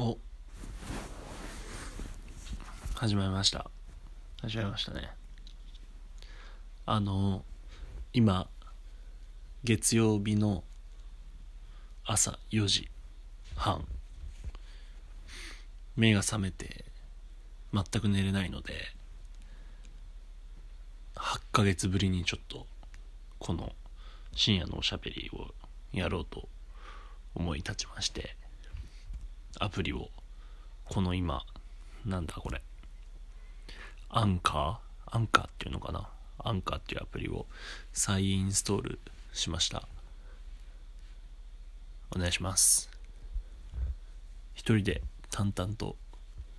お。始まりました。始まりましたね。あの今月曜日の朝4時半。目が覚めて全く寝れないので8ヶ月ぶりにちょっとこの深夜のおしゃべりをやろうと思い立ちましてアプリを。この今なんだこれ。アンカー？アンカーっていうのかな？アンカーっていうアプリを再インストールしました。お願いします。一人で淡々と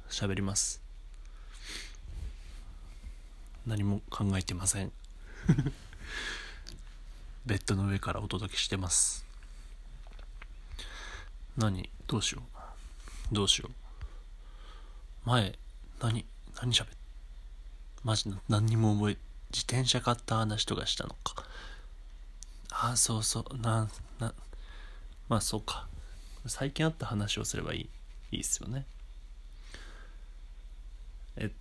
喋ります。何も考えてません。ベッドの上からお届けしてます。何？どうしよう。どうしよう。前何何喋っマジ何にも覚え自転車買った話とかしたのか。ああそうそうななまあそうか。最近あった話をすればいいいいっすよね。えっ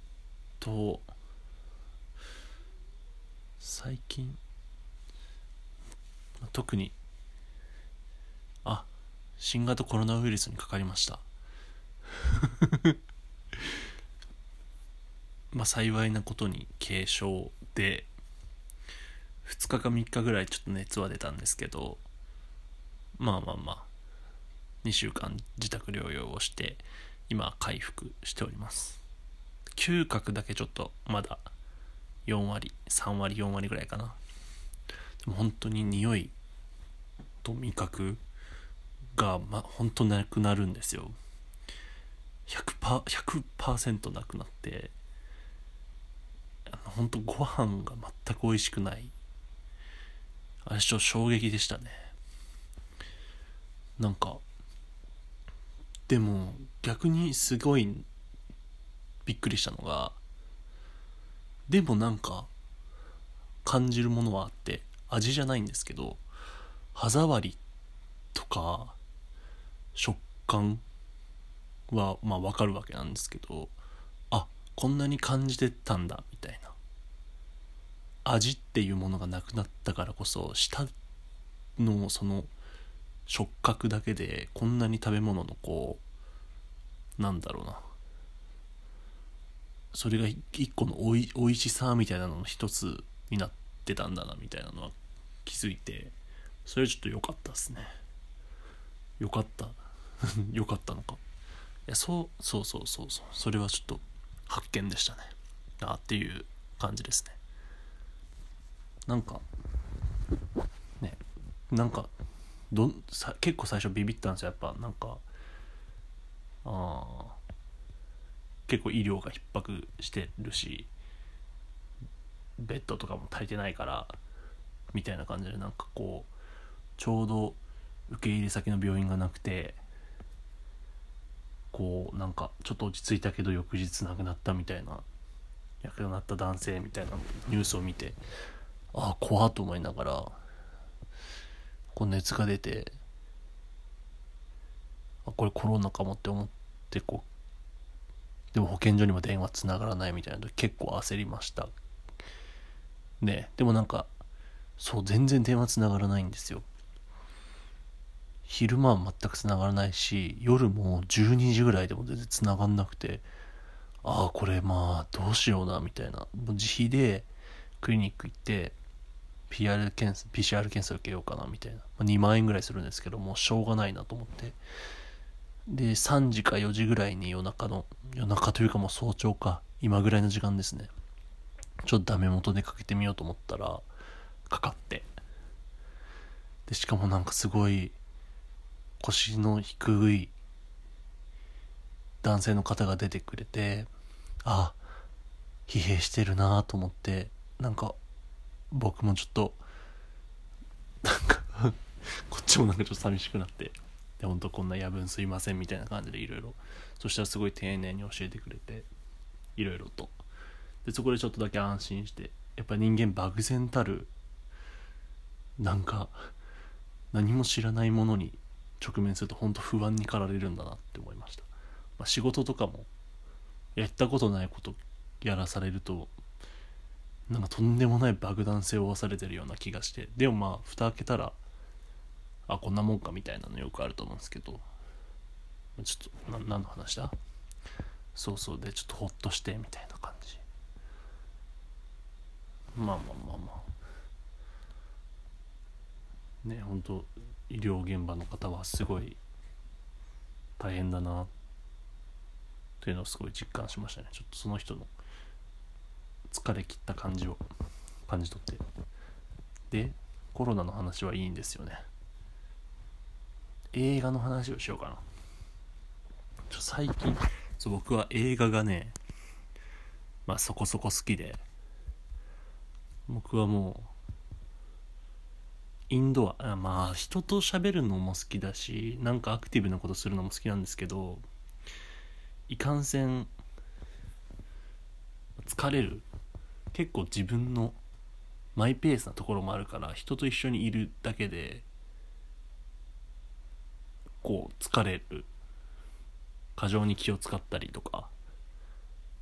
と最近特にあ新型コロナウイルスにかかりました。まあ幸いなことに軽症で2日か3日ぐらいちょっと熱は出たんですけどまあまあまあ2週間自宅療養をして今回復しております。嗅覚だけちょっとまだ4割3割4割ぐらいかな。でも本当に匂いと味覚が、ま、本当なくなるんですよ。100%, 100なくなってあの本当ご飯が全く美味しくない。あれちょっと衝撃でしたね。なんかでも逆にすごいびっくりしたのがでもなんか感じるものはあって味じゃないんですけど歯触りとか食感はまあ分かるわけなんですけどあこんなに感じてたんだみたいな。味っていうものがなくなったからこそ舌のその触覚だけでこんなに食べ物のこうなんだろうな。それが一個のおいおいしさみたいなのの一つになってたんだなみたいなのは気づいてそれはちょっと良かったですね。良かった。良かったのか。やそうそうそうそうそう。それはちょっと発見でしたね。あっていう感じですね。なんかねなんかどさ結構最初ビビったんですよ。やっぱなんかあ結構医療が逼迫してるしベッドとかも足りてないからみたいな感じでなんかこうちょうど受け入れ先の病院がなくてこうなんかちょっと落ち着いたけど翌日亡くなったみたいな亡くなった男性みたいなニュースを見てああ怖っと思いながらこう熱が出てあこれコロナかもって思ってこうでも保健所にも電話つながらないみたいな時結構焦りました。ねでもなんかそう全然電話つながらないんですよ。昼間は全くつながらないし夜も12時ぐらいでも全然つながんなくてああこれまあどうしようなみたいな。もう自費でクリニック行って PR 検査 PCR 検査受けようかなみたいな、まあ、2万円ぐらいするんですけどもうしょうがないなと思って。で3時か4時ぐらいに夜中の夜中というかもう早朝か今ぐらいの時間ですね。ちょっとダメ元でかけてみようと思ったらかかって。でしかもなんかすごい腰の低い男性の方が出てくれてあ疲弊してるなと思ってなんか僕もちょっとなんか こっちもなんかちょっと寂しくなってで本当こんな夜分すいませんみたいな感じでいろいろそしたらすごい丁寧に教えてくれていろいろと。でそこでちょっとだけ安心してやっぱ人間漠然たるなんか何も知らないものに直面すると本当不安に駆られるんだなって思いました。まあ、仕事とかもやったことないことやらされるとなんかとんでもない爆弾性を負わされてるような気がしてでもまあ蓋開けたらあこんなもんかみたいなのよくあると思うんですけどちょっとな何の話だ？そうそうでちょっとほっとしてみたいな感じ。まあまあまあまあ。ね本当医療現場の方はすごい大変だなというのをすごい実感しましたね。ちょっとその人の疲れ切った感じを感じ取って。でコロナの話はいいんですよね。映画の話をしようかな。最近そう僕は映画がねまあそこそこ好きで僕はもうインドアまあ人と喋るのも好きだしなんかアクティブなことするのも好きなんですけどいかんせん疲れる。結構自分のマイペースなところもあるから人と一緒にいるだけでこう疲れる。過剰に気を使ったりとか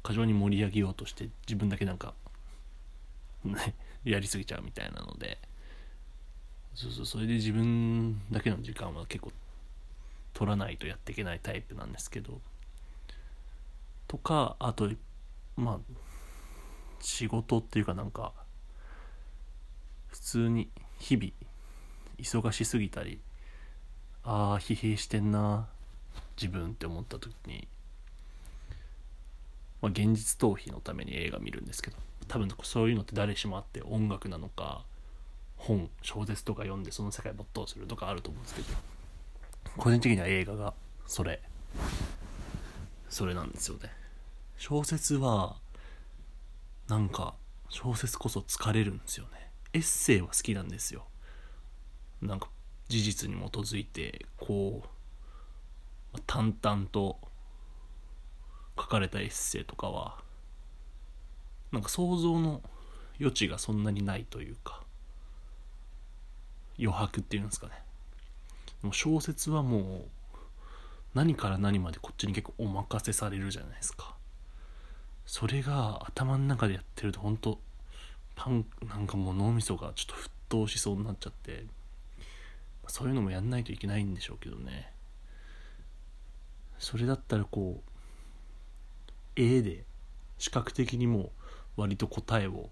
過剰に盛り上げようとして自分だけなんかねやりすぎちゃうみたいなので。そうそうそれで自分だけの時間は結構取らないとやっていけないタイプなんですけどとかあとまあ仕事っていうかなんか普通に日々忙しすぎたりああ疲弊してんな自分って思った時に、まあ、現実逃避のために映画見るんですけど多分そういうのって誰しもあって音楽なのか本小説とか読んでその世界没頭するとかあると思うんですけど個人的には映画がそれ。それなんですよね。小説はなんか小説こそ疲れるんですよね。エッセイは好きなんですよ。なんか事実に基づいてこう淡々と書かれたエッセイとかはなんか想像の余地がそんなにないというか。余白っていうんですかね。でも小説はもう何から何までこっちに結構お任せされるじゃないですか。それが頭の中でやってると本当パンなんかもう脳みそがちょっと沸騰しそうになっちゃって。そういうのもやんないといけないんでしょうけどね。それだったらこう絵で視覚的にも割と答えを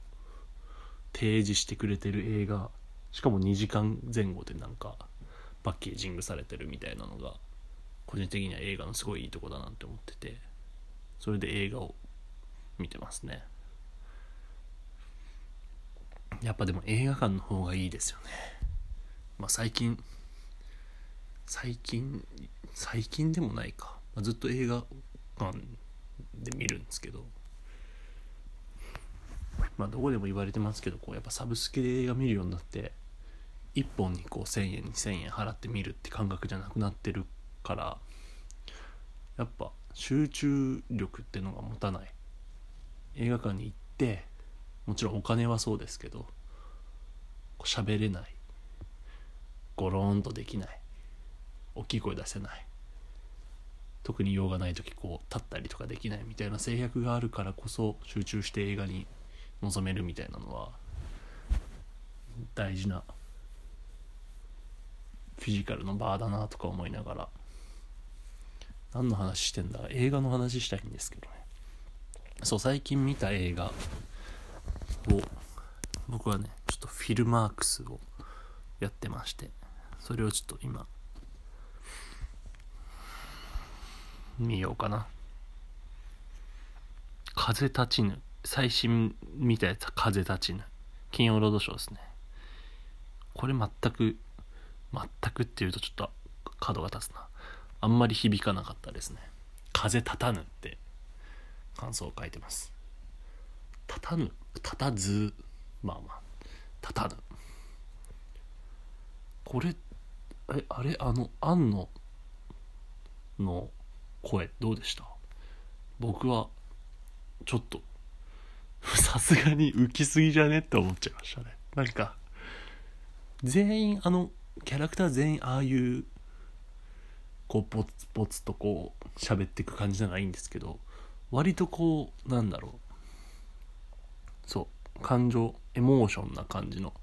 提示してくれてる映画しかも2時間前後でなんかパッケージングされてるみたいなのが個人的には映画のすごいいいとこだなって思っててそれで映画を見てますね。やっぱでも映画館の方がいいですよね。まあ最近最近最近でもないか、まあ、ずっと映画館で見るんですけどまあどこでも言われてますけどこうやっぱサブスクで映画見るようになって1本にこう1000円2000円払って見るって感覚じゃなくなってるからやっぱ集中力ってのが持たない。映画館に行ってもちろんお金はそうですけど喋れない。ゴローンとできない。大きい声出せない。特に用がない時こう立ったりとかできないみたいな制約があるからこそ集中して映画に臨めるみたいなのは大事なフィジカルのバーだなとか思いながら。何の話してんだ？映画の話したいんですけどね。そう最近見た映画を僕はねちょっとフィルマークスをやってましてそれをちょっと今見ようかな。風立ちぬ。最新見たやつは風立ちぬ。金曜ロードショーですね。これ全く全くっていうとちょっと角が立つな。あんまり響かなかったですね。風立たぬって。感想を書いてます。立たぬ。立たず。まあまあ。立たぬ。これえあれ？あの庵野の声どうでした？僕はちょっと さすがに浮きすぎじゃね？って思っちゃいましたね。なんか全員あのキャラクター全員ああいうこうポツポツとこう喋っていく感じなのがいいんですけど割とこうなんだろう。そう。感情エモーションな感じの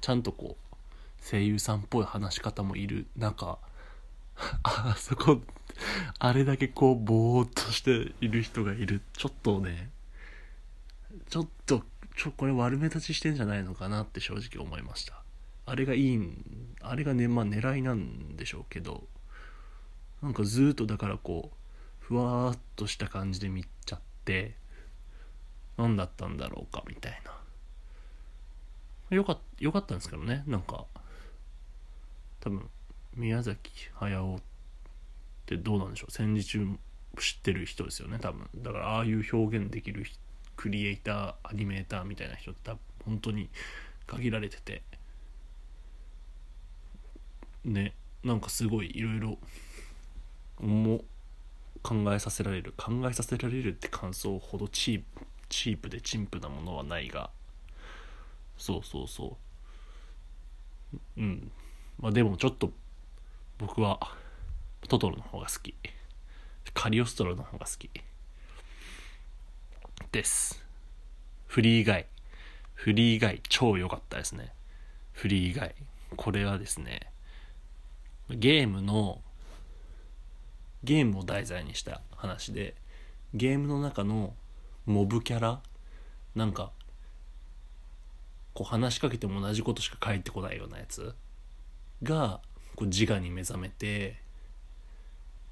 ちゃんとこう声優さんっぽい話し方もいる中 あそこあれだけこうぼーっとしている人がいる。ちょっとねちょっとちょこれ悪目立ちしてんじゃないのかなって正直思いました。あれがいいんあれがねまあ狙いなんでしょうけどなんかずっとだからこうふわーっとした感じで見ちゃって何だったんだろうかみたいな。よかよかったんですけどねなんか多分宮崎駿ってどうなんでしょう？戦時中知ってる人ですよね多分。だからああいう表現できるクリエイターアニメーターみたいな人って多分本当に限られてて。ねなんかすごいいろいろも考えさせられる考えさせられるって感想ほどチープチープで陳腐なものはないがそうそうそう。うん。まあでもちょっと僕はトトロの方が好き。カリオストロの方が好き。です。フリーガイ。フリーガイ超良かったですね。フリーガイ。これはですねゲームのゲームを題材にした話でゲームの中のモブキャラなんかこう話しかけても同じことしか返ってこないようなやつがこう自我に目覚めて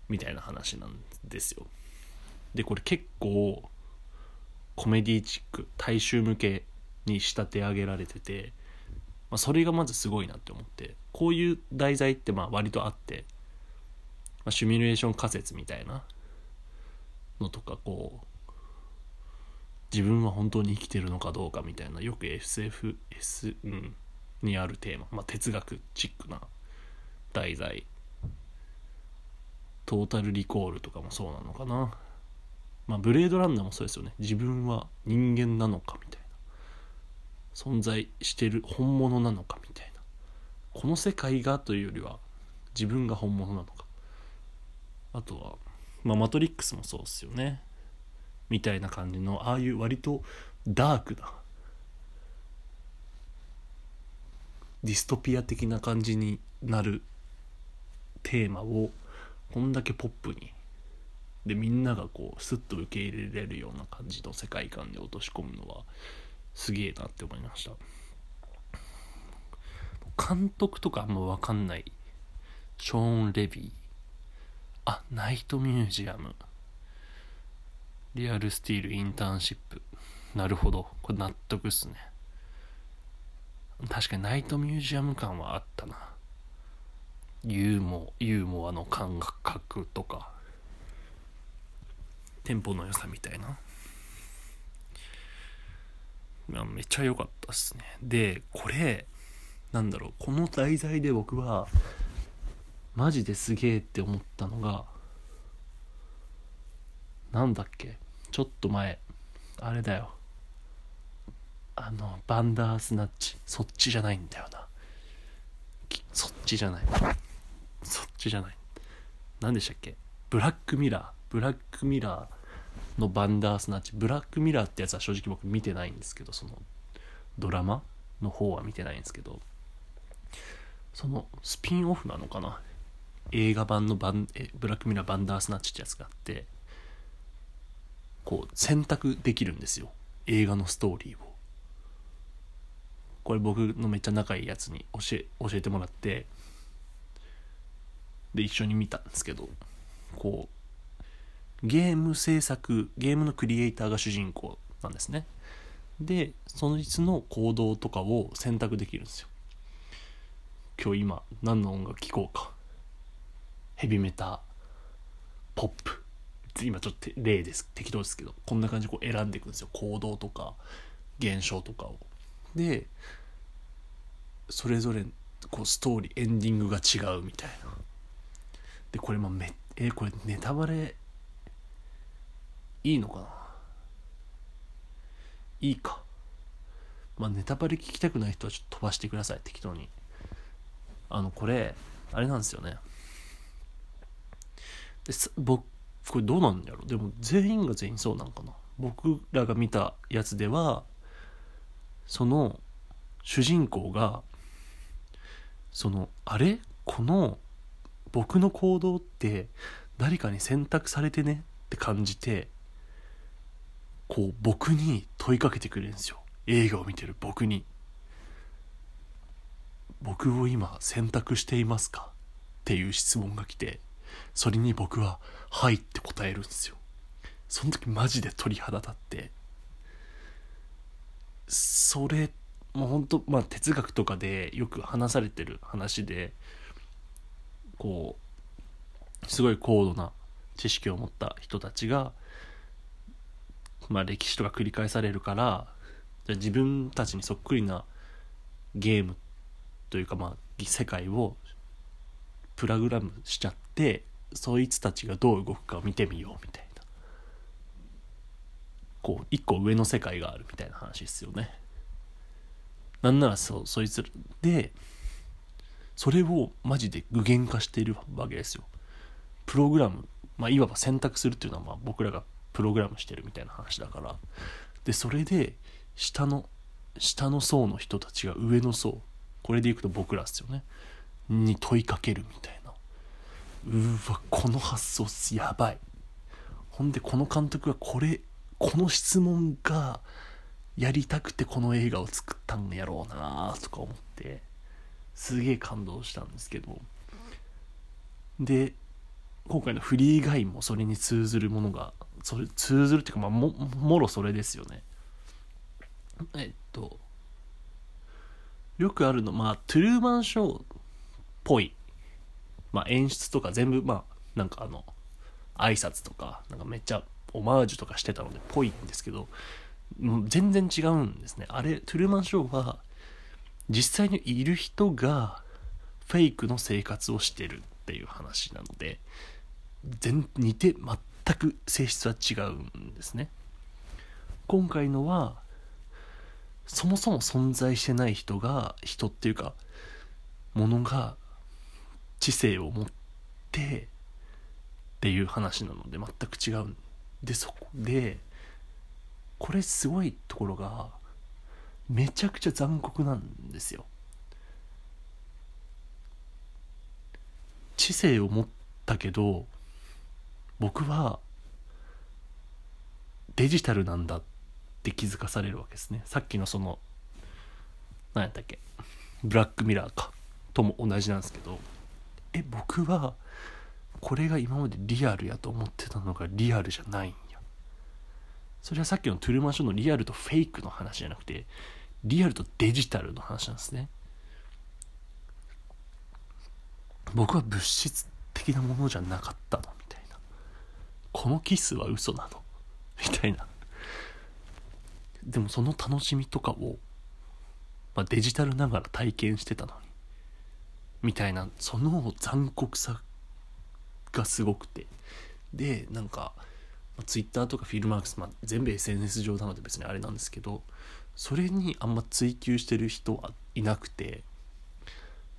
みたいな話なんですよ。でこれ結構コメディチック大衆向けに仕立て上げられてて、まあ、それがまずすごいなって思ってこういう題材ってまあ割とあって、まあ、シミュレーション仮説みたいなのとかこう自分は本当に生きてるのかどうかみたいなよく SFS、うん、にあるテーマ、まあ、哲学チックな題材。トータルリコールとかもそうなのかな。まあブレードランナーもそうですよね。自分は人間なのかみたいな。存在してる本物なのかみたいな。この世界がというよりは自分が本物なのか。あとはまあマトリックスもそうっすよね。みたいな感じのああいう割とダークなディストピア的な感じになるテーマをこんだけポップにでみんながこうスッと受け入れられるような感じの世界観で落とし込むのはすげえなって思いました。監督とかあんま分かんない。ショーン・レビー。あナイトミュージアム。リアルスティールインターンシップ。なるほど。これ納得っすね。確かにナイトミュージアム感はあったな。ユーモユーモアの感覚とか。テンポの良さみたいな。めっちゃ良かったっすね。でこれなんだろうこの題材で僕はマジですげえって思ったのがなんだっけちょっと前あれだよ。あのバンダースナッチそっちじゃないんだよな。そっちじゃない。そっちじゃない。何でしたっけブラックミラー。ブラックミラーのバンダースナッチ。ブラックミラーってやつは正直僕見てないんですけどそのドラマの方は見てないんですけど。そのスピンオフなのかな？映画版のバンえブラックミラーバンダースナッチってやつがあってこう選択できるんですよ。映画のストーリーを。これ僕のめっちゃ仲いいやつに教え教えてもらってで一緒に見たんですけどこうゲーム制作ゲームのクリエイターが主人公なんですね。でそのいつの行動とかを選択できるんですよ。今日今何の音楽聴こうか。ヘビメタポップ。今ちょっと例です。適当ですけど。こんな感じでこう選んでいくんですよ。行動とか現象とかを。でそれぞれこうストーリーエンディングが違うみたいな。でこれまあめえこれネタバレいいのかな？いいか。まあネタバレ聞きたくない人はちょっと飛ばしてください。適当に。あのこれあれなんですよね。で僕これどうなんやろ？でも全員が全員そうなんかな。僕らが見たやつではその主人公がそのあれ？この僕の行動って誰かに選択されてねって感じてこう僕に問いかけてくれるんですよ。映画を見てる僕に。僕を今選択していますか？っていう質問が来てそれに僕は「はい」って答えるんですよ。その時マジで鳥肌立ってそれもう本当まあ哲学とかでよく話されてる話でこうすごい高度な知識を持った人たちがまあ歴史とか繰り返されるからじゃ自分たちにそっくりなゲームというかまあ世界をプログラムしちゃってそいつたちがどう動くかを見てみようみたいな。こう一個上の世界があるみたいな話ですよね。なんならそうそいつでそれをマジで具現化しているわけですよ。プログラムまあいわば選択するっていうのはまあ僕らがプログラムしてるみたいな話だから。でそれで下の下の層の人たちが上の層これでいくと僕らですよね。に問いかけるみたいな。うわこの発想やばい。ほんでこの監督はこれこの質問がやりたくてこの映画を作ったんやろうなとか思ってすげえ感動したんですけど。で今回のフリーガイもそれに通ずるものがそれ通ずるっていうかまあももろそれですよね。えっとよくあるのまあトゥルーマンショーっぽい。まあ演出とか全部まあなんかあの挨拶とかなんかめっちゃオマージュとかしてたのでぽいんですけど全然違うんですね。あれトゥルーマンショーは実際にいる人がフェイクの生活をしてるっていう話なので全似て全く性質は違うんですね。今回のはそもそも存在してない人が人っていうかものが知性を持ってっていう話なので全く違うんでそこでこれすごいところがめちゃくちゃ残酷なんですよ。知性を持ったけど僕はデジタルなんだっ気づかされるわけですね。さっきのその何やったっけ？ブラックミラーか。とも同じなんですけど。え僕はこれが今までリアルやと思ってたのがリアルじゃないんや。それはさっきのトゥルーマンショーのリアルとフェイクの話じゃなくてリアルとデジタルの話なんですね。僕は物質的なものじゃなかったのみたいな。このキスは嘘なの？みたいな。でもその楽しみとかを、まあ、デジタルながら体験してたのにみたいなその残酷さがすごくて。でなんか、Twitter とかフィルマークス、まあ、全部 SNS 上なので別にあれなんですけどそれにあんま追求してる人はいなくて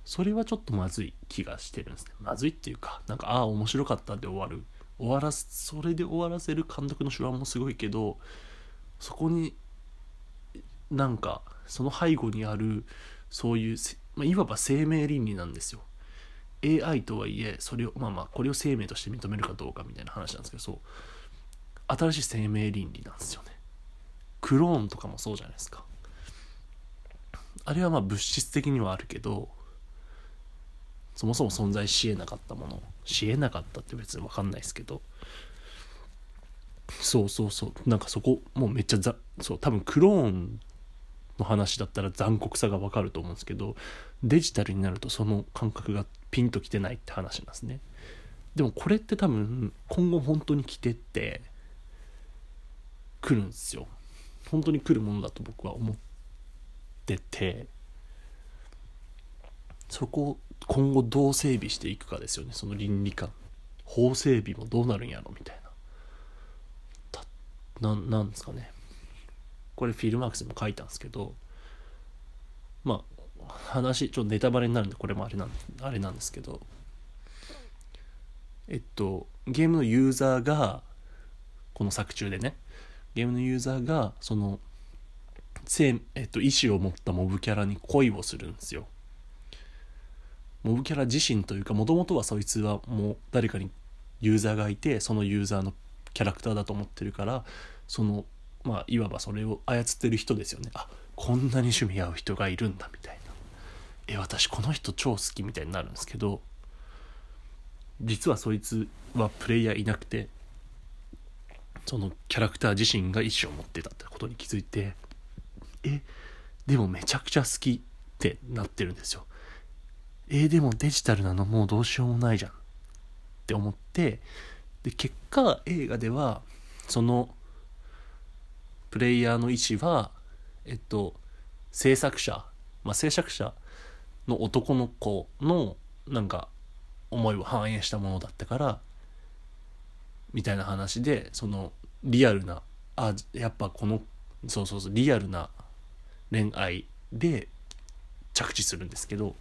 それはちょっとまずい気がしてるんですね。まずいっていうかなんかああ面白かったで終わる。終わらすそれで終わらせる監督の手腕もすごいけどそこになんかその背後にあるそういう、まあ、いわば生命倫理なんですよ。AI とはいえそれをまあまあこれを生命として認めるかどうかみたいな話なんですけどそう。新しい生命倫理なんですよね。クローンとかもそうじゃないですか。あれはまあ物質的にはあるけどそもそも存在しえなかったものしえなかったって別に分かんないですけどそうそうそう。なんかそこもうめっちゃざそう多分クローンの話だったら残酷さが分かると思うんですけどデジタルになるとその感覚がピンときてないって話なんですね。でもこれって多分今後本当に来てって来るんですよ。本当に来るものだと僕は思ってて。そこを今後どう整備していくかですよね。その倫理観。法整備もどうなるんやろみたいな。ななんですかね。これフィルマークスにも書いたんですけどまあ話ちょっとネタバレになるんでこれもあれなんあれなんですけどえっとゲームのユーザーがこの作中でねゲームのユーザーがその生、えっと、意志を持ったモブキャラに恋をするんですよ。モブキャラ自身というかもともとはそいつはもう誰かにユーザーがいてそのユーザーのキャラクターだと思ってるからそのまあいわばそれを操ってる人ですよね。あこんなに趣味合う人がいるんだみたいな。え私この人超好きみたいになるんですけど実はそいつはプレイヤーいなくてそのキャラクター自身が意思を持ってたってことに気づいてえでもめちゃくちゃ好きってなってるんですよ。えでもデジタルなのもうどうしようもないじゃんって思ってで結果映画ではそのプレイヤーの意思はえっと制作者まあ制作者の男の子のなんか思いを反映したものだったからみたいな話でそのリアルなあやっぱこのそうそうそうリアルな恋愛で着地するんですけど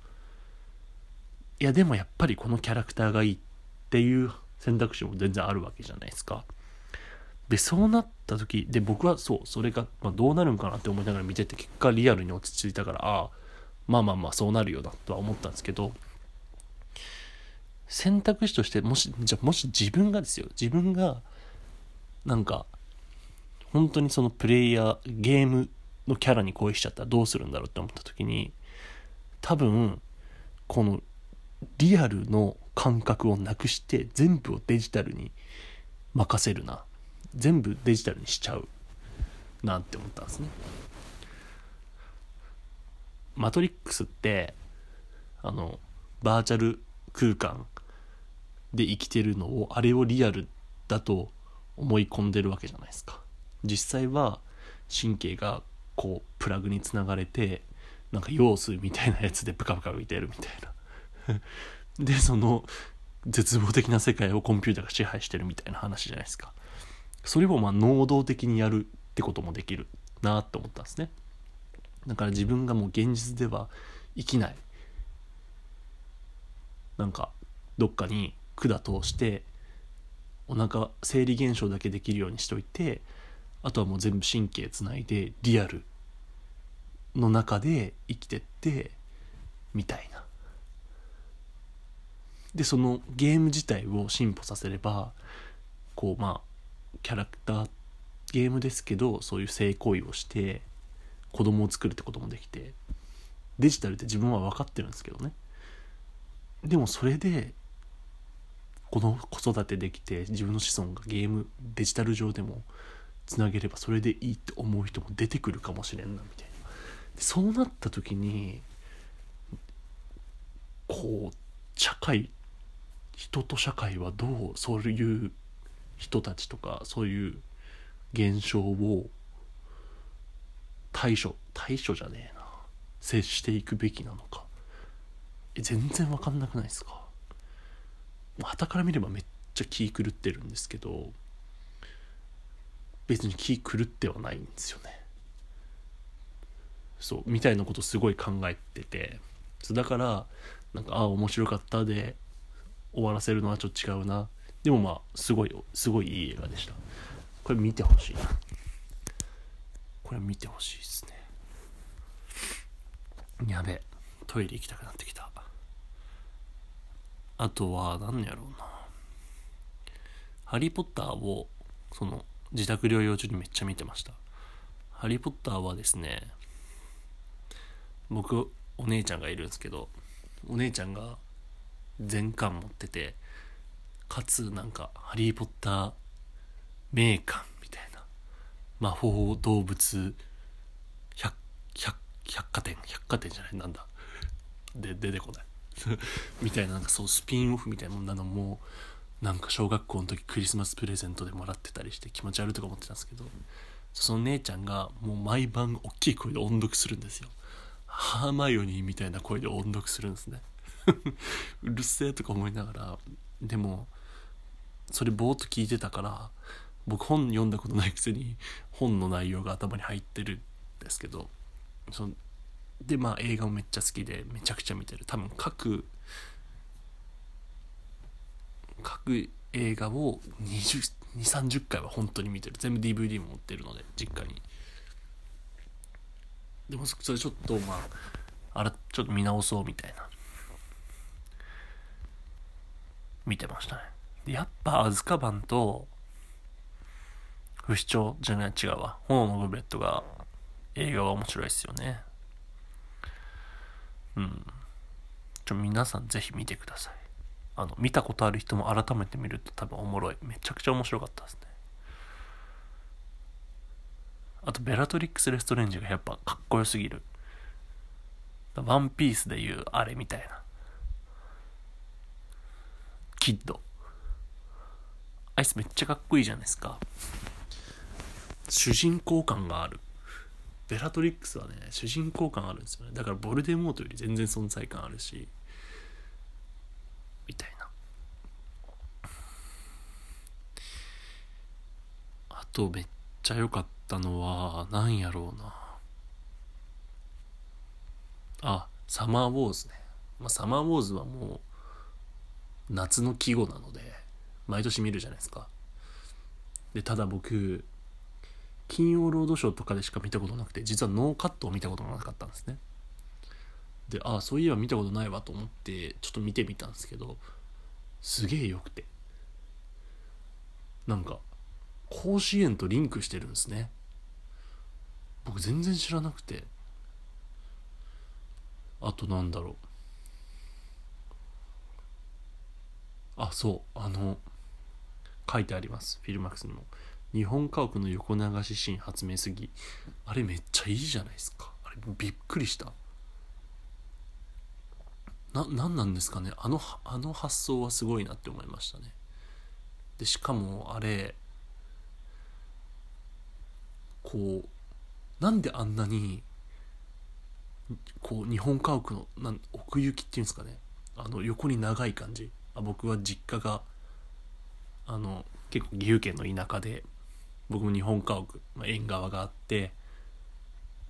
いやでもやっぱりこのキャラクターがいいっていう選択肢も全然あるわけじゃないですか。でそうなった時で僕はそうそれが、まあ、どうなるんかなって思いながら見てて結果リアルに落ち着いたからああまあまあまあそうなるよなとは思ったんですけど選択肢としてもしじゃもし自分がですよ。自分がなんか本当にそのプレイヤーゲームのキャラに恋しちゃったらどうするんだろうって思った時に多分このリアルの感覚をなくして全部をデジタルに任せるな。全部デジタルにしちゃうなって思ったんですね。マトリックスってあのバーチャル空間で生きてるのをあれをリアルだと思い込んでるわけじゃないですか。実際は神経がこうプラグにつながれてなんか陽水みたいなやつでブカブカ浮いてるみたいな。でその絶望的な世界をコンピューターが支配してるみたいな話じゃないですか。それをまあ能動的にやるってこともできるなって思ったんですね。だから自分がもう現実では生きない。なんかどっかに管通してお腹生理現象だけできるようにしといてあとはもう全部神経つないでリアルの中で生きてってみたいな。でそのゲーム自体を進歩させればこうまあキャラクターゲームですけどそういう性行為をして子供を作るってこともできてデジタルって自分は分かってるんですけどね。でもそれでこの子育てできて自分の子孫がゲームデジタル上でもつなげればそれでいいって思う人も出てくるかもしれんなみたいな。そうなった時にこう社会人と社会はどうそういう人たちとかそういう現象を対処対処じゃねえな。接していくべきなのか。全然分かんなくないですか？旗から見ればめっちゃ気狂ってるんですけど別に気狂ってはないんですよね。そうみたいなことすごい考えてて。だからなんかああ面白かったで終わらせるのはちょっと違うな。でもまあすごいすごいいい映画でした。これ見てほしいな。これ見てほしいですね。やべトイレ行きたくなってきた。あとは何やろうな。ハリー・ポッターをその自宅療養中にめっちゃ見てました。ハリー・ポッターはですね僕お姉ちゃんがいるんですけどお姉ちゃんが全巻持っててかつなんかハリー・ポッター名館みたいな。魔法動物百百百貨店。百貨店じゃない。なんだ。で出てこない。みたいななんかそうスピンオフみたいなのもなんか小学校の時クリスマスプレゼントでもらってたりして気持ち悪いとか思ってたんですけど。その姉ちゃんがもう毎晩大きい声で音読するんですよ。ハーマイオニーみたいな声で音読するんですね。うるせえとか思いながら。でもそれぼーっと聞いてたから僕本読んだことないくせに本の内容が頭に入ってるんですけどそでまあ映画もめっちゃ好きでめちゃくちゃ見てる。多分各各各映画を2030回は本当に見てる。全部 DVD も持ってるので実家に。でもそれちょっとまああらちょっと見直そうみたいな。見てましたね。やっぱアズカバンと不死鳥じゃない違うわ。炎のゴブレットが映画は面白いですよね。うん。ちょ皆さんぜひ見てください。あの見たことある人も改めて見ると多分おもろい。めちゃくちゃ面白かったですね。あとベラトリックス・レストレンジがやっぱかっこよすぎる。ワンピースでいうあれみたいな。キッド。あいつめっちゃかっこいいじゃないですか。主人公感がある。ベラトリックスはね主人公感あるんですよね。だからボルデモートより全然存在感あるし。みたいな。あとめっちゃ良かったのは何やろうな。あサマーウォーズね、まあ、サマーウォーズはもう夏の季語なので。毎年見るじゃないですか。でただ僕金曜ロードショーとかでしか見たことなくて実はノーカットを見たことがなかったんですね。でああそういえば見たことないわと思ってちょっと見てみたんですけどすげえよくて。なんか甲子園とリンクしてるんですね。僕全然知らなくて。あとなんだろう。あそうあの書いてあります。フィルマックスにも。日本家屋の横流しシーン発明すぎ。あれめっちゃいいじゃないですか。あれびっくりした。な何なんですかね。あのあの発想はすごいなって思いましたね。でしかもあれこうなんであんなにこう日本家屋のなん奥行きっていうんですかね。あの横に長い感じ。あ僕は実家があの結構岐阜県の田舎で僕も日本家屋、まあ、縁側があって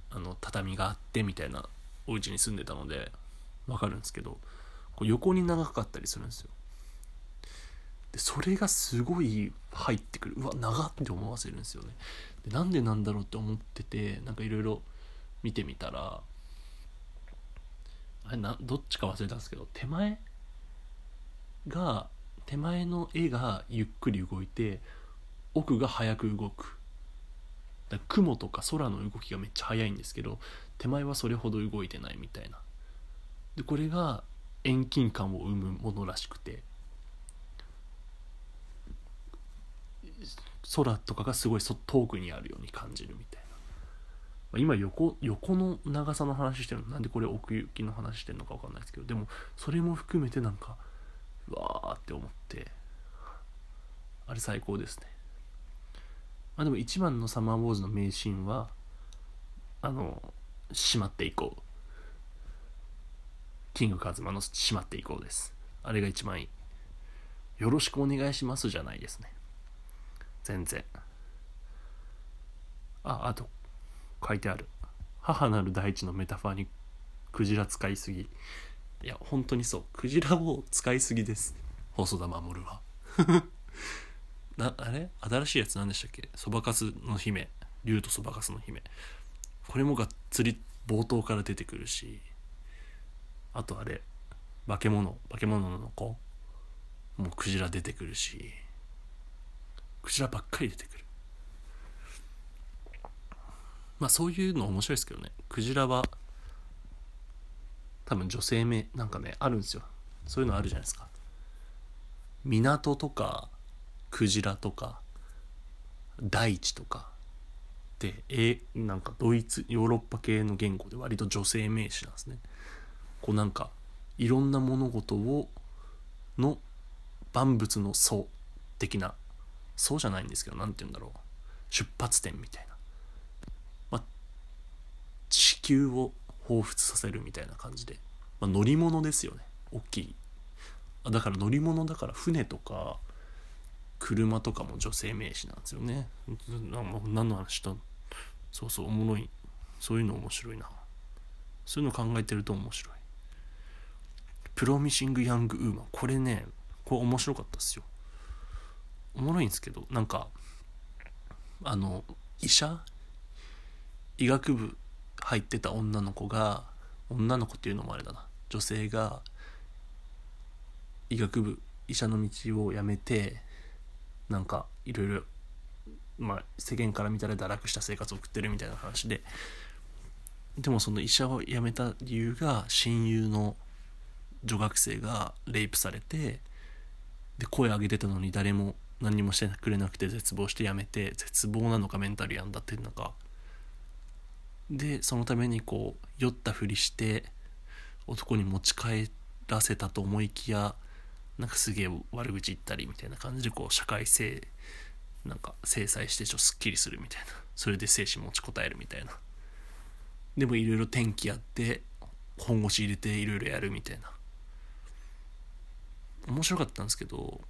あの畳があってみたいなお家に住んでたので分かるんですけどこう横に長かったりするんですよ。でそれがすごい入ってくる。うわ長って思わせるんですよね。でなんでなんだろうって思っててなんかいろいろ見てみたらあれなどっちか忘れたんですけど手前が手前の絵がゆっくり動いて奥が速く動く。だ雲とか空の動きがめっちゃ速いんですけど手前はそれほど動いてないみたいな。でこれが遠近感を生むものらしくて空とかがすごい遠くにあるように感じるみたいな。今横横の長さの話してるのなんでこれ奥行きの話してるのか分かんないですけどでもそれも含めてなんかわーって思って。あれ最高ですね。まあでも一番のサマーウォーズの名シーンはあの「しまっていこう」キングカズマの「しまっていこう」です。あれが一番いい。よろしくお願いしますじゃないですね。全然。ああと書いてある。母なる大地のメタファーにクジラ使いすぎ。いや本当にそう。クジラを使いすぎです。細田守は。なあれ？新しいやつ何でしたっけ？そばかすの姫。竜とそばかすの姫。これもがっつり冒頭から出てくるし。あとあれ。化け物。化け物の子。もうクジラ出てくるし。クジラばっかり出てくる。まあそういうの面白いですけどね。クジラは多分女性名なんかねあるんですよ。そういうのあるじゃないですか。港とかクジラとか大地とかでえなんかドイツヨーロッパ系の言語で割と女性名詞なんですね。こうなんかいろんな物事をの万物の層的なそうじゃないんですけど何て言うんだろう。出発点みたいな、まあ、地球を彷彿させるみたいな感じで、まあ、乗り物ですよね。大きい。だから乗り物だから船とか車とかも女性名詞なんですよね。何の話とそうそうおもろい。そういうの面白いな。そういうの考えてると面白い。プロミシング・ヤング・ウーマン。これねこれ面白かったっすよ。おもろいんですけどなんかあの医者？医学部入ってた女の子が女の子っていうのもあれだな。女性が医学部医者の道を辞めてなんかいろいろまあ世間から見たら堕落した生活を送ってるみたいな話で。でもその医者を辞めた理由が親友の女学生がレイプされてで声上げてたのに誰も何にもしてくれなくて絶望して辞めて絶望なのかメンタルやんだっていうのかでそのためにこう酔ったふりして男に持ち帰らせたと思いきやなんかすげえ悪口言ったりみたいな感じでこう社会性なんか制裁してちょっとすっきりするみたいなそれで精神持ちこたえるみたいな。でもいろいろ天気やって本腰入れていろいろやるみたいな。面白かったんですけど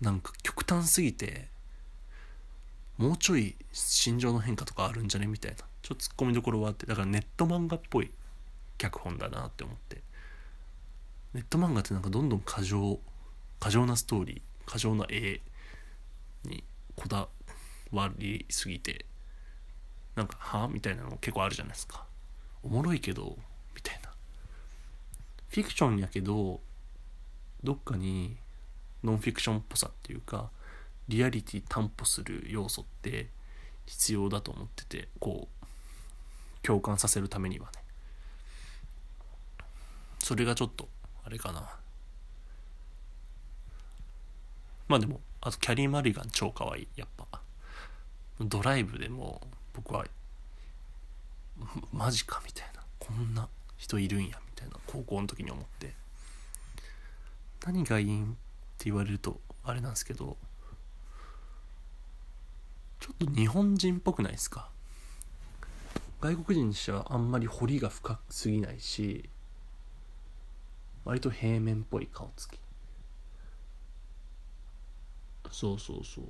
なんか極端すぎてもうちょい心情の変化とかあるんじゃね？みたいな。ちょっとツッコミどころはあってだからネット漫画っぽい脚本だなって思って。ネット漫画ってなんかどんどん過剰過剰なストーリー過剰な絵にこだわりすぎてなんかは？みたいなの結構あるじゃないですか。おもろいけどみたいな。フィクションやけどどっかにノンフィクションっぽさっていうかリアリティ担保する要素って必要だと思っててこう共感させるためにはね。それがちょっとあれかな。まあでもあとキャリー・マリガン超可愛い。やっぱドライブでも僕はマジかみたいな。こんな人いるんやみたいな。高校の時に思って。何がいいんって言われるとあれなんですけどちょっと日本人っぽくないですか？外国人にしてはあんまり彫りが深すぎないし割と平面っぽい顔つき。そうそうそう。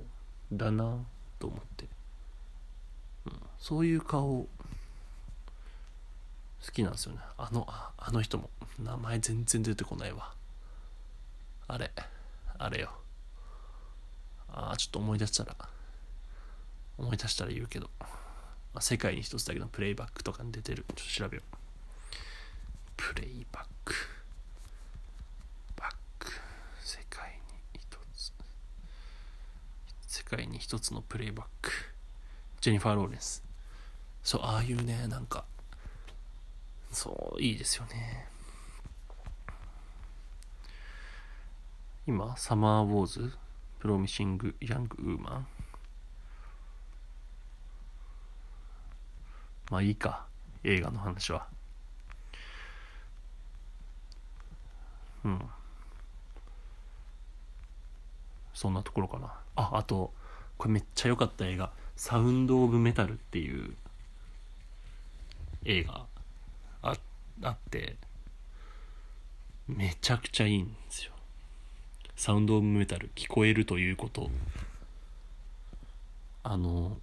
だなと思って、うん、そういう顔好きなんですよね。あのああの人も。名前全然出てこないわ。あれあれよ。ああちょっと思い出したら思い出したら言うけど、まあ、世界に一つだけのプレイバックとかに出てる。ちょっと調べよう。プレイバック。バック。世界に一つ。世界に一つのプレイバック。ジェニファー・ローレンス。そうああいうねなんかそういいですよね。今サマーウォーズプロミシング・ヤング・ウーマンまあいいか映画の話は。うん。そんなところかな。ああとこれめっちゃ良かった映画「サウンド・オブ・メタル」っていう映画ああってめちゃくちゃいいんですよ。サウンド・オブ・メタル聞こえるということ。あの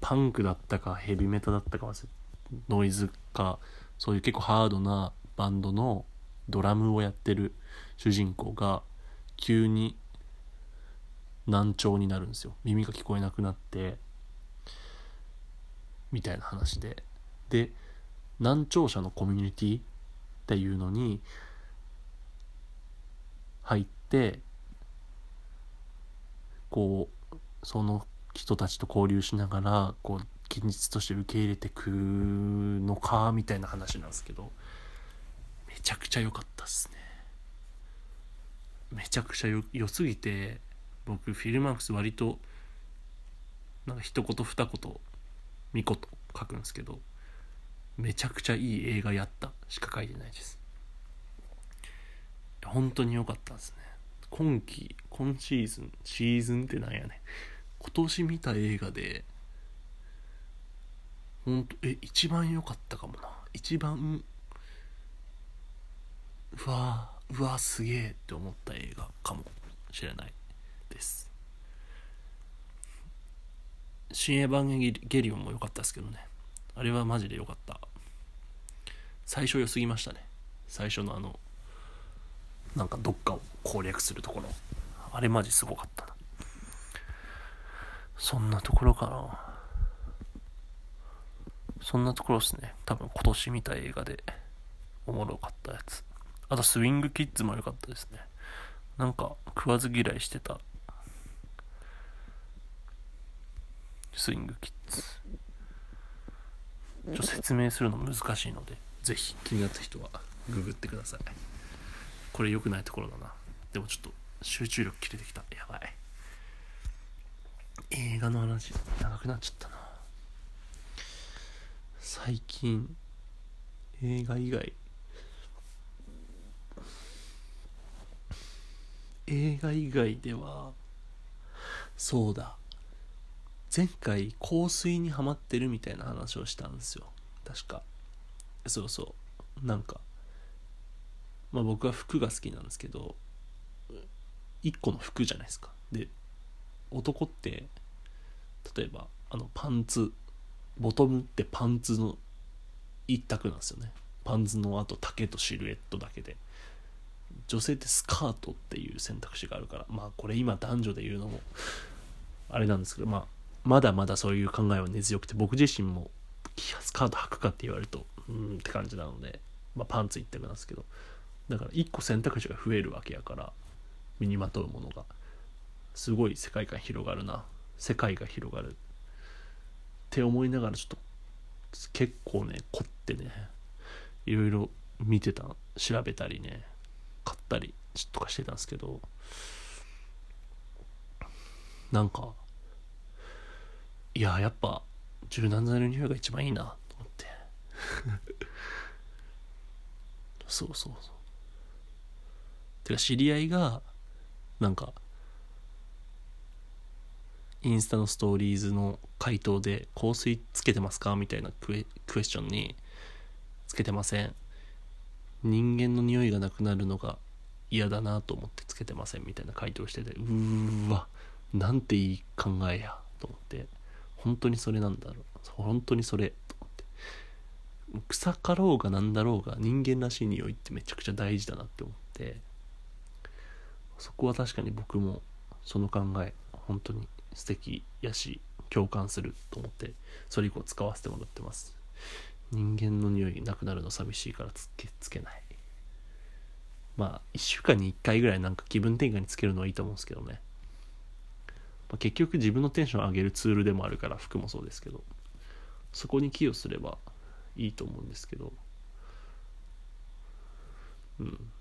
パンクだったかヘビメタだったか忘れノイズかそういう結構ハードなバンドのドラムをやってる主人公が急に難聴になるんですよ。耳が聞こえなくなってみたいな話で。で難聴者のコミュニティっていうのに入ってこうその人たちと交流しながらこう現実として受け入れてくのかみたいな話なんですけどめちゃくちゃ良かったっすね。めちゃくちゃ良すぎて僕フィルマークス割となんか一言二言見事書くんですけどめちゃくちゃいい映画やったしか書いてないです。本当に良かったですね。今季今シーズンシーズンってなんやね今年見た映画で本当え一番良かったかもな。一番うわうわすげえって思った映画かもしれないです「新エヴァンゲリオン」も良かったですけどね。あれはマジで良かった。最初良すぎましたね。最初のあのなんかどっかを攻略するところ。あれマジすごかったな。そんなところかな。そんなところですね。多分今年見た映画でおもろかったやつ。あとスイングキッズも良かったですね。なんか食わず嫌いしてた。スイングキッズ。ちょ説明するの難しいのでぜひ。気になった人はググってください。これ良くないところだな。でもちょっと集中力切れてきた。やばい。映画の話長くなっちゃったな。最近映画以外。映画以外ではそうだ。前回香水にはまってるみたいな話をしたんですよ。確か。そうそう。なんかまあ僕は服が好きなんですけど1個の服じゃないですか。男って例えばあのパンツボトムってパンツの一択なんですよね。パンツのあと丈とシルエットだけで。女性ってスカートっていう選択肢があるからまあこれ今男女で言うのもあれなんですけどまあまだまだそういう考えは根強くて僕自身もスカート履くかって言われるとうんって感じなので、まあ、パンツ一択なんですけど。だから一個選択肢が増えるわけやから身にまとうものが。すごい世界観広がるな。世界が広がる。って思いながらちょっと結構ね凝ってねいろいろ見てた。調べたりね買ったりとかしてたんですけど。なんかいややっぱ柔軟剤の匂いが一番いいなと思って。そうそうそう。てか知り合いがなんかインスタのストーリーズの回答で「香水つけてますか?」みたいなクエクエスチョンに「つけてません」人間の匂いがなくなるのが嫌だなと思ってつけてませんみたいな回答しててうーわなんていい考えやと思って。本当にそれなんだろう。本当にそれと思って。草かろうがなんだろうが人間らしい匂いってめちゃくちゃ大事だなって思って。そこは確かに僕もその考え本当に素敵やし共感すると思ってそれ以降使わせてもらってます。人間の匂いなくなるの寂しいからつけつけない。まあ1週間に1回ぐらいなんか気分転換につけるのはいいと思うんですけどね、まあ、結局自分のテンション上げるツールでもあるから服もそうですけど。そこに寄与すればいいと思うんですけど。うん。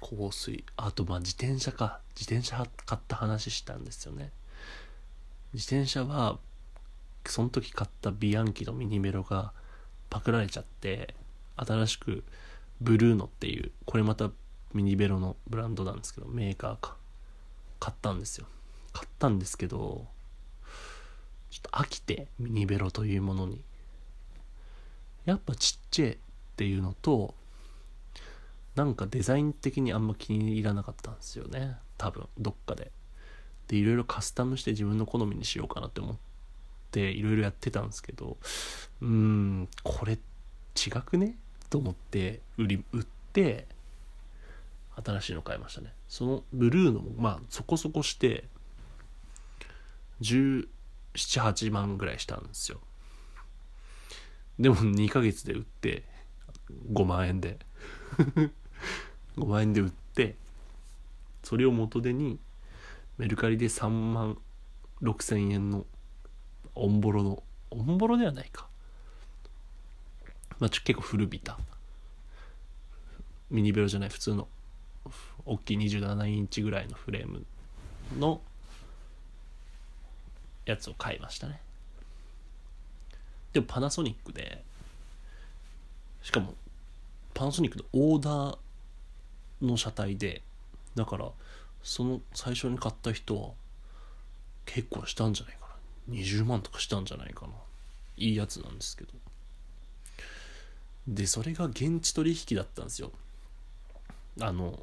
香水。あとまあ自転車か。自転車買った話したんですよね。自転車はその時買ったビアンキのミニメロがパクられちゃって新しくブルーノっていうこれまたミニベロのブランドなんですけどメーカーか。買ったんですよ。買ったんですけどちょっと飽きてミニベロというものに。やっぱちっちゃいっていうのとなんかデザイン的にあんま気に入らなかったんですよね。多分どっかで。でいろいろカスタムして自分の好みにしようかなって思っていろいろやってたんですけどうーんこれ違くね？と思って売り売って新しいの買いましたね。そのブルーのもまあそこそこして1718万ぐらいしたんですよ。でも2ヶ月で売って5万円で。5万円で売ってそれを元手にメルカリで3万6,000円のオンボロのオンボロではないか。まあちょ結構古びた。ミニベロじゃない普通の大きい27インチぐらいのフレームのやつを買いましたね。でもパナソニックでしかもパナソニックのオーダーの車体でだからその最初に買った人は結構したんじゃないかな。20万とかしたんじゃないかな。いいやつなんですけど。でそれが現地取引だったんですよ。あの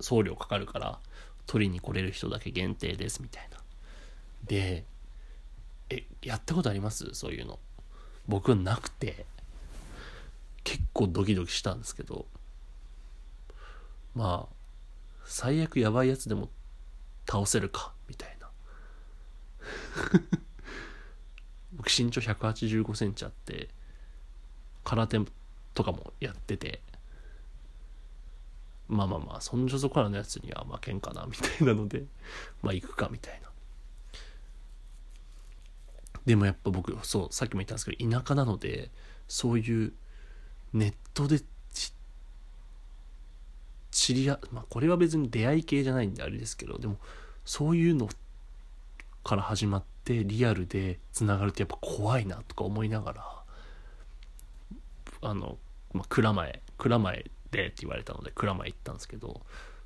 送料かかるから取りに来れる人だけ限定ですみたいな。でえやったことあります？そういうの。僕はなくて結構ドキドキしたんですけど。まあ最悪やばいやつでも倒せるかみたいな。僕身長1 8 5センチあって空手とかもやっててまあまあまあそんじょそこらのやつには負けんかなみたいなので まあ行くかみたいな。でもやっぱ僕そうさっきも言ったんですけど田舎なのでそういうネットで知り合まあこれは別に出会い系じゃないんであれですけどでもそういうのから始まってリアルでつながるとやっぱ怖いなとか思いながらあの、まあ、蔵前蔵前でって言われたので蔵前行ったんですけど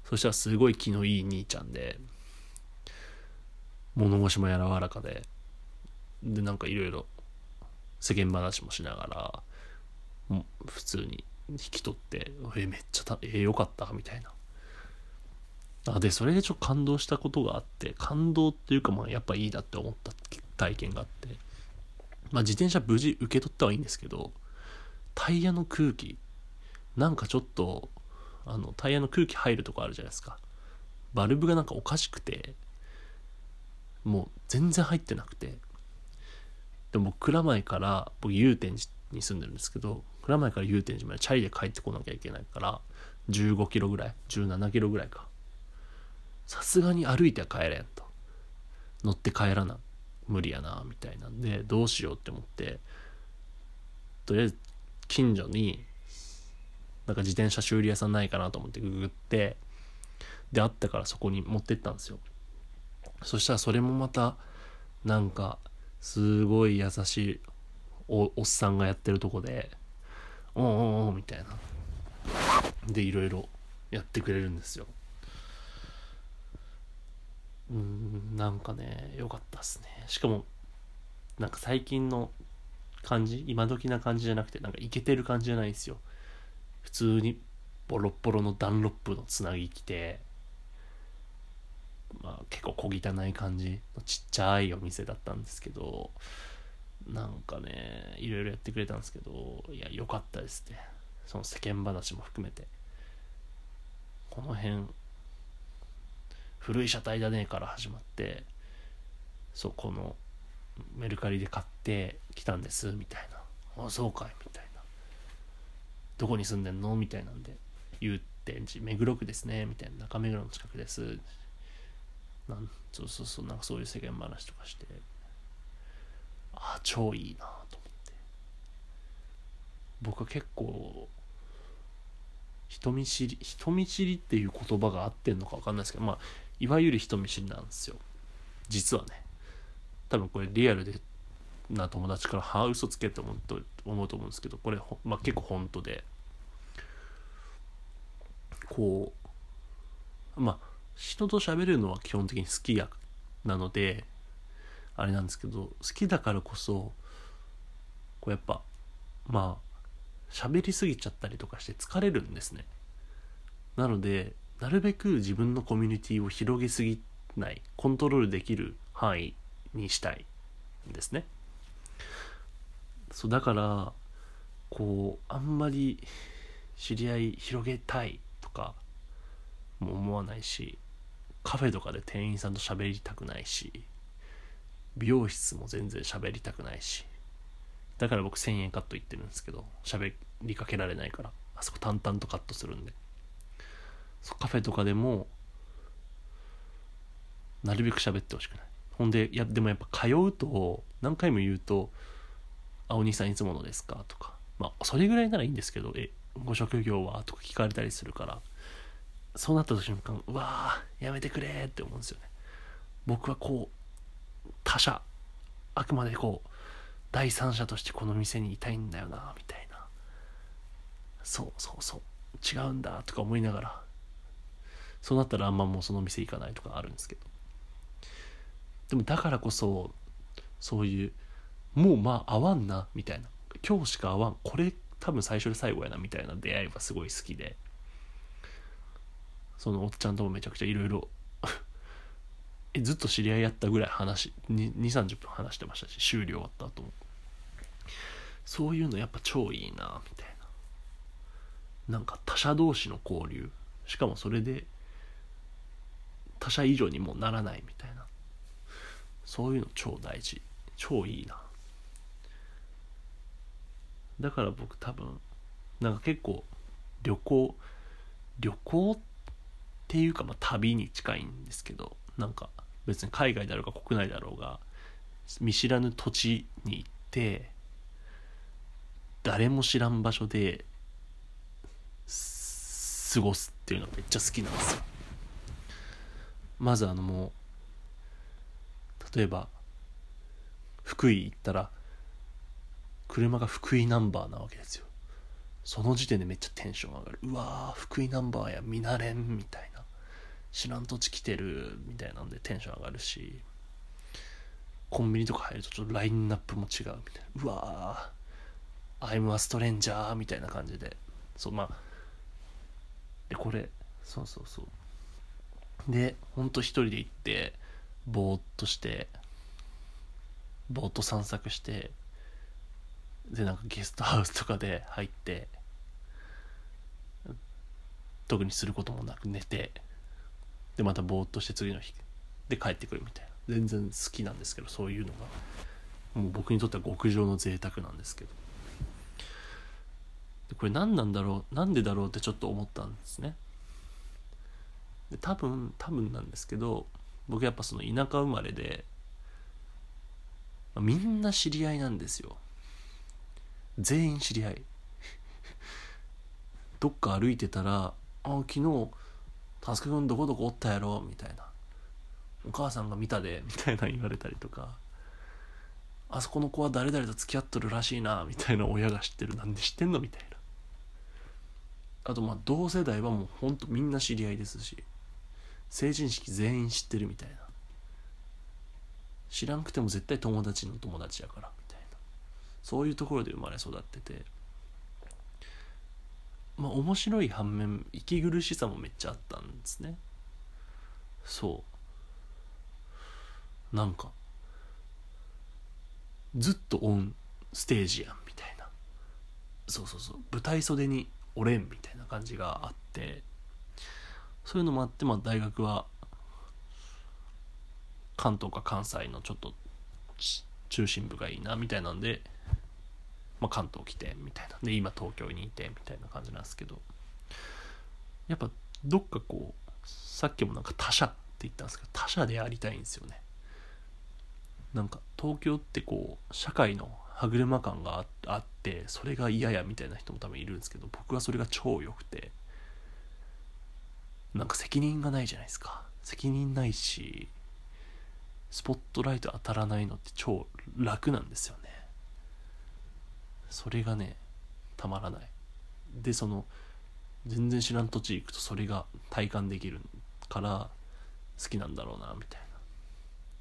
そしたらすごい気のいい兄ちゃんで物腰も柔らかででなんかいろいろ世間話もしながら普通に引き取って「えめっちゃたえ、よかった」みたいな。あでそれでちょっと感動したことがあって感動っていうかまあやっぱいいなって思った体験があって。まあ自転車無事受け取ったはいいんですけどタイヤの空気なんかちょっとあのタイヤの空気入るとこあるじゃないですか。バルブがなんかおかしくてもう全然入ってなくて。でも蔵前から僕祐天寺に住んでるんですけど蔵前から祐天寺までチャリで帰ってこなきゃいけないから15キロぐらい17キロぐらいか。さすがに歩いては帰れんと。乗って帰らな無理やなみたいなんでどうしようって思ってとりあえず近所になんか自転車修理屋さんないかなと思ってググってであったからそこに持ってったんですよ。そしたらそれもまたなんかすごい優しいおおっさんがやってるとこで「おおおみたいな。でいろいろやってくれるんですよ。うんなんかね良かったっすね。しかもなんか最近の感じ今時な感じじゃなくてなんかイケてる感じじゃないんですよ。普通にボロッボロのダンロップのつなぎ着てまあ、結構小汚い感じのちっちゃいお店だったんですけどなんかねいろいろやってくれたんですけどいや良かったですねその世間話も含めて。この辺古い車体だねから始まってそうこのメルカリで買ってきたんですみたいな。あそうかいみたいな。どこに住んでんの？みたいなんで祐天寺目黒区ですねみたいな。中目黒の近くです。なんそうそうそうなんかそういう世間話とかして。あ超いいなと思って。僕は結構人見知り人見知りっていう言葉が合ってんのか分かんないですけどまあいわゆる人見知りなんですよ。実はね。多分これリアルでな友達から「はあ嘘つけ」って思うと思うと思うんですけどこれ、まあ、結構本当で。こうまあ人と喋るのは基本的に好きやなのであれなんですけど好きだからこそこうやっぱまあ喋りすぎちゃったりとかして疲れるんですね。なのでなるべく自分のコミュニティを広げすぎないコントロールできる範囲にしたいんですね。そうだからこうあんまり知り合い広げたいとかも思わないしカフェとかで店員さんと喋りたくないし美容室も全然喋りたくないし。だから僕1000円カット言ってるんですけど喋りかけられないから。あそこ淡々とカットするんで。カフェとかでもなるべく喋ってほしくない。ほんでいやでもやっぱ通うと何回も言うと「あお兄さんいつものですか?」とか。まあそれぐらいならいいんですけど「えご職業は?」とか聞かれたりするから。そうなった瞬間うわーやめてくれって思うんですよね。僕はこう他者あくまでこう第三者としてこの店にいたいんだよなみたいな。そうそうそう。違うんだとか思いながら。そうなったらあんまもうその店行かないとかあるんですけど。でもだからこそそういうもうまあ合わんなみたいな。今日しか合わん。これ多分最初で最後やなみたいな出会いはすごい好きで。そのおっちゃんともめちゃくちゃいろいろえずっと知り合いやったぐらい話2 3 0分話してましたし終了終わった後も。そういうのやっぱ超いいなみたいな。なんか他者同士の交流。しかもそれで他者以上にもならないみたいな。そういうの超大事。超いいな。だから僕多分なんか結構旅行旅行っていうかまあ旅に近いんですけどなんか別に海外だろうが国内だろうが見知らぬ土地に行って誰も知らん場所で過ごすっていうのがめっちゃ好きなんですよ。まずあのもう例えば福井行ったら車が福井ナンバーなわけですよ。その時点でめっちゃテンション上がる。うわー福井ナンバーや見慣れんみたいな。知らん土地来てるみたいなんでテンション上がるしコンビニとか入るとちょっとラインナップも違うみたいな。うわー I'm a stranger みたいな感じで。そうまあでこれそうそうそう。でほんと一人で行ってぼーっとしてぼーっと散策してでなんかゲストハウスとかで入って特にすることもなく寝てでまたぼーっとして次の日で帰ってくるみたいな。全然好きなんですけどそういうのが。もう僕にとっては極上の贅沢なんですけど。でこれ何なんだろうなんでだろうってちょっと思ったんですね。で多分多分なんですけど僕やっぱその田舎生まれで、まあ、みんな知り合いなんですよ。全員知り合い。どっか歩いてたら「あ昨日タスク君どこどこおったやろ」みたいな「お母さんが見たで」みたいな言われたりとか「あそこの子は誰々と付き合っとるらしいな」みたいな親が知ってる。なんで知ってんのみたいな。あとまあ同世代はもうほんとみんな知り合いですし成人式全員知ってるみたいな。知らんくても絶対友達の友達やからみたいな。そういうところで生まれ育ってて。まあ面白い反面息苦しさもめっちゃあったんですね。そう。なんかずっとオンステージやんみたいな。そうそうそう。舞台袖におれんみたいな感じがあって。そういうのもあって、まあ、大学は関東か関西のちょっと中心部がいいなみたいなんで、まあ、関東来てみたいな。で今東京にいてみたいな感じなんですけど。やっぱどっかこうさっきもなんか他者って言ったんですけど他者でありたいんですよね。なんか東京ってこう社会の歯車感があってそれが嫌やみたいな人も多分いるんですけど僕はそれが超良くて。なんか責任がないじゃないですか。責任ないしスポットライト当たらないのって超楽なんですよね。それがねたまらない。でその全然知らん土地行くとそれが体感できるから好きなんだろうなみたい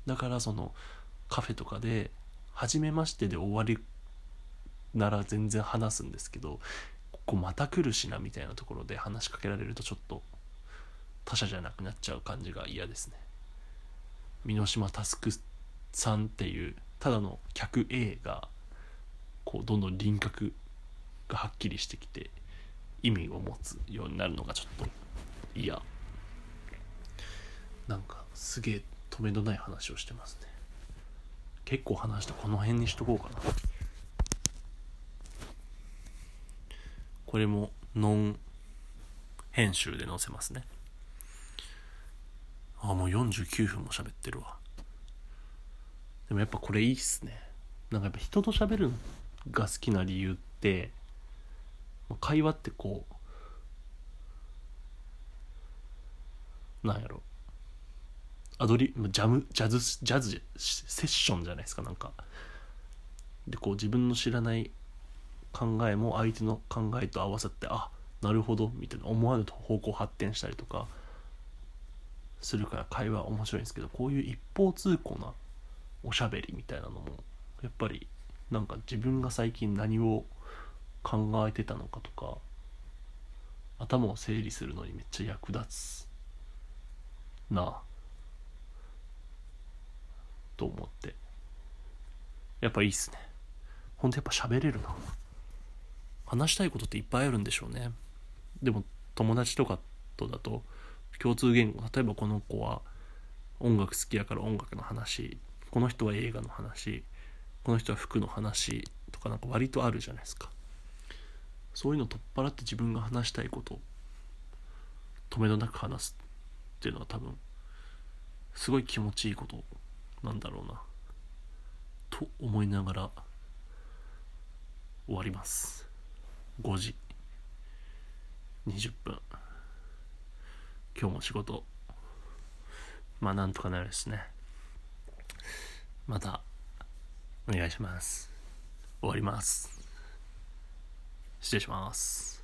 な。だからそのカフェとかで初めましてで終わりなら全然話すんですけどここまた来るしなみたいなところで話しかけられるとちょっと他者じゃなくなっちゃう感じが嫌ですね。箕島佑さんっていうただの客 A がこうどんどん輪郭がはっきりしてきて意味を持つようになるのがちょっと嫌。なんかすげえ止めのない話をしてますね。結構話してこの辺にしとこうかな。これもノン編集で載せますね。あもう49分も喋ってるわ。でもやっぱこれいいっすね。なんかやっぱ人と喋るのが好きな理由って会話ってこうなんやろ。アドリジャムジャズジャズセッションじゃないですかなんか。でこう自分の知らない考えも相手の考えと合わさってあなるほどみたいな思わぬ方向発展したりとかするから会話面白いんですけどこういう一方通行なおしゃべりみたいなのもやっぱりなんか自分が最近何を考えてたのかとか頭を整理するのにめっちゃ役立つなあと思って。やっぱいいっすね。ほんとやっぱ喋れるな。話したいことっていっぱいあるんでしょうね。でも友達とかとだと共通言語例えばこの子は音楽好きやから音楽の話この人は映画の話この人は服の話とかなんか割とあるじゃないですか。そういうのを取っ払って自分が話したいことを止めどなく話すっていうのは多分すごい気持ちいいことなんだろうな。と思いながら終わります。5時。20分。今日も仕事。まあなんとかなるですね。またお願いします。終わります。失礼します。